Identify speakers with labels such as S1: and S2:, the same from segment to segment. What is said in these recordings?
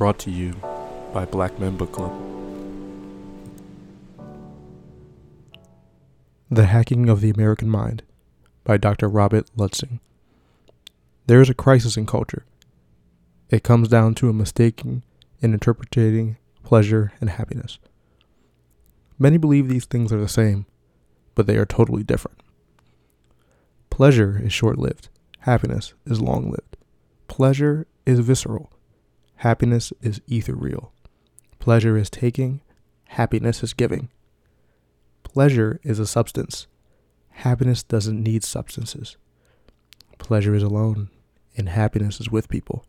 S1: Brought to you by Black Men Book Club. The Hacking of the American Mind by Dr. Robert Lustig. There is a crisis in culture. It comes down to a mistaking in interpreting pleasure and happiness. Many believe these things are the same, but they are totally different. Pleasure is short lived, happiness is long lived. Pleasure is visceral, happiness is ethereal. Pleasure is taking, happiness is giving. Pleasure is a substance. Happiness doesn't need substances. Pleasure is alone, and happiness is with people.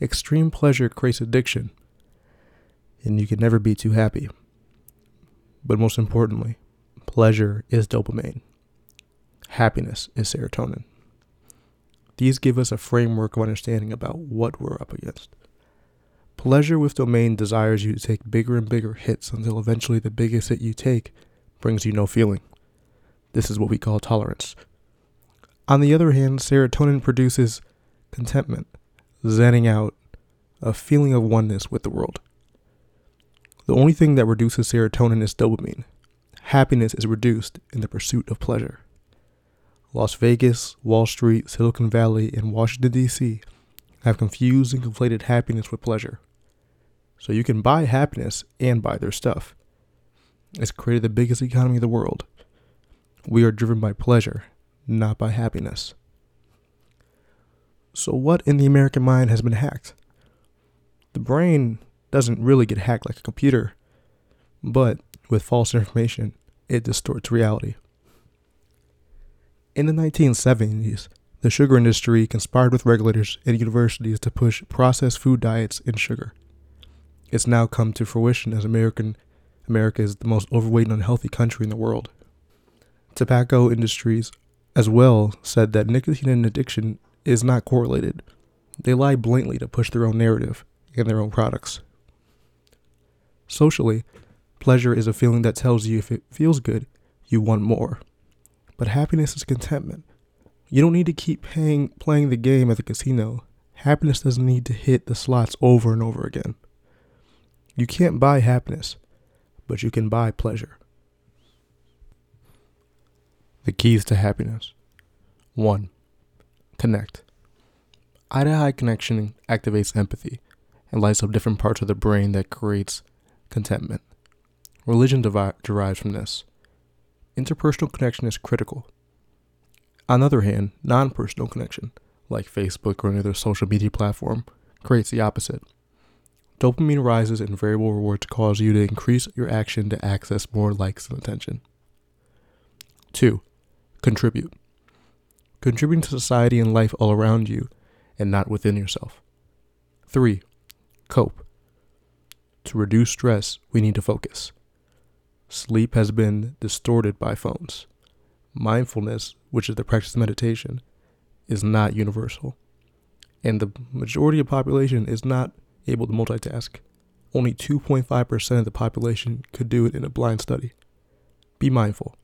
S1: Extreme pleasure creates addiction, and you can never be too happy. But most importantly, pleasure is dopamine. Happiness is serotonin. These give us a framework of understanding about what we're up against. Pleasure with dopamine desires you to take bigger and bigger hits until eventually the biggest hit you take brings you no feeling. This is what we call tolerance. On the other hand, serotonin produces contentment, zenning out, a feeling of oneness with the world. The only thing that reduces serotonin is dopamine. Happiness is reduced in the pursuit of pleasure. Las Vegas, Wall Street, Silicon Valley, and Washington, D.C. have confused and conflated happiness with pleasure. So you can buy happiness and buy their stuff. It's created the biggest economy in the world. We are driven by pleasure, not by happiness. So, what in the American mind has been hacked? The brain doesn't really get hacked like a computer, but with false information, it distorts reality. In the 1970s, the sugar industry conspired with regulators and universities to push processed food diets and sugar. It's now come to fruition as American America is the most overweight and unhealthy country in the world. Tobacco industries as well said that nicotine and addiction is not correlated. They lie blatantly to push their own narrative and their own products. Socially, pleasure is a feeling that tells you if it feels good, you want more. But happiness is contentment. You don't need to keep paying, playing the game at the casino. Happiness doesn't need to hit the slots over and over again. You can't buy happiness, but you can buy pleasure. The keys to happiness 1. Connect. Eye to eye connection activates empathy and lights up different parts of the brain that creates contentment. Religion devi- derives from this. Interpersonal connection is critical. On the other hand, non personal connection, like Facebook or any other social media platform, creates the opposite. Dopamine rises and variable rewards to cause you to increase your action to access more likes and attention. 2. Contribute. Contributing to society and life all around you and not within yourself. 3. Cope. To reduce stress, we need to focus. Sleep has been distorted by phones. Mindfulness, which is the practice of meditation, is not universal. And the majority of population is not able to multitask. Only 2.5% of the population could do it in a blind study. Be mindful.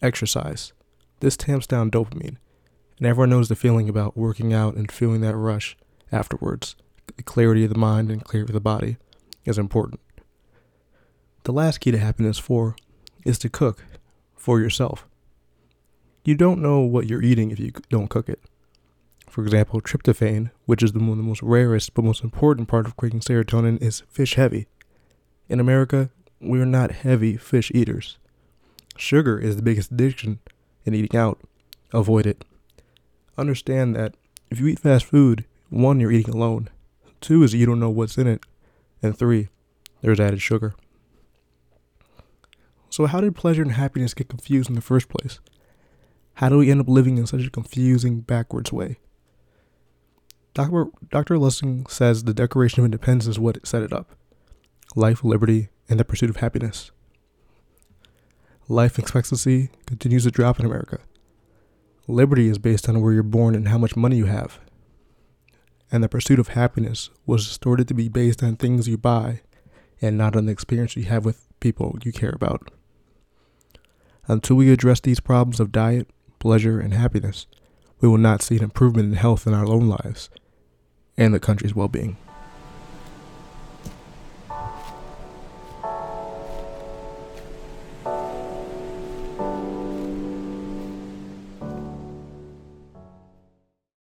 S1: Exercise. This tamps down dopamine, and everyone knows the feeling about working out and feeling that rush afterwards. The clarity of the mind and clarity of the body is important. The last key to happiness for is to cook for yourself. You don't know what you're eating if you don't cook it. For example, tryptophan, which is the, one of the most rarest but most important part of creating serotonin, is fish heavy. In America, we are not heavy fish eaters. Sugar is the biggest addiction in eating out. Avoid it. Understand that if you eat fast food, one, you're eating alone. Two is you don't know what's in it. And three, there's added sugar. So, how did pleasure and happiness get confused in the first place? How do we end up living in such a confusing, backwards way? Dr. Dr. Lustig says the Declaration of Independence is what set it up life, liberty, and the pursuit of happiness. Life expectancy continues to drop in America. Liberty is based on where you're born and how much money you have. And the pursuit of happiness was distorted to be based on things you buy and not on the experience you have with people you care about. Until we address these problems of diet, pleasure, and happiness, we will not see an improvement in health in our own lives and the country's well being.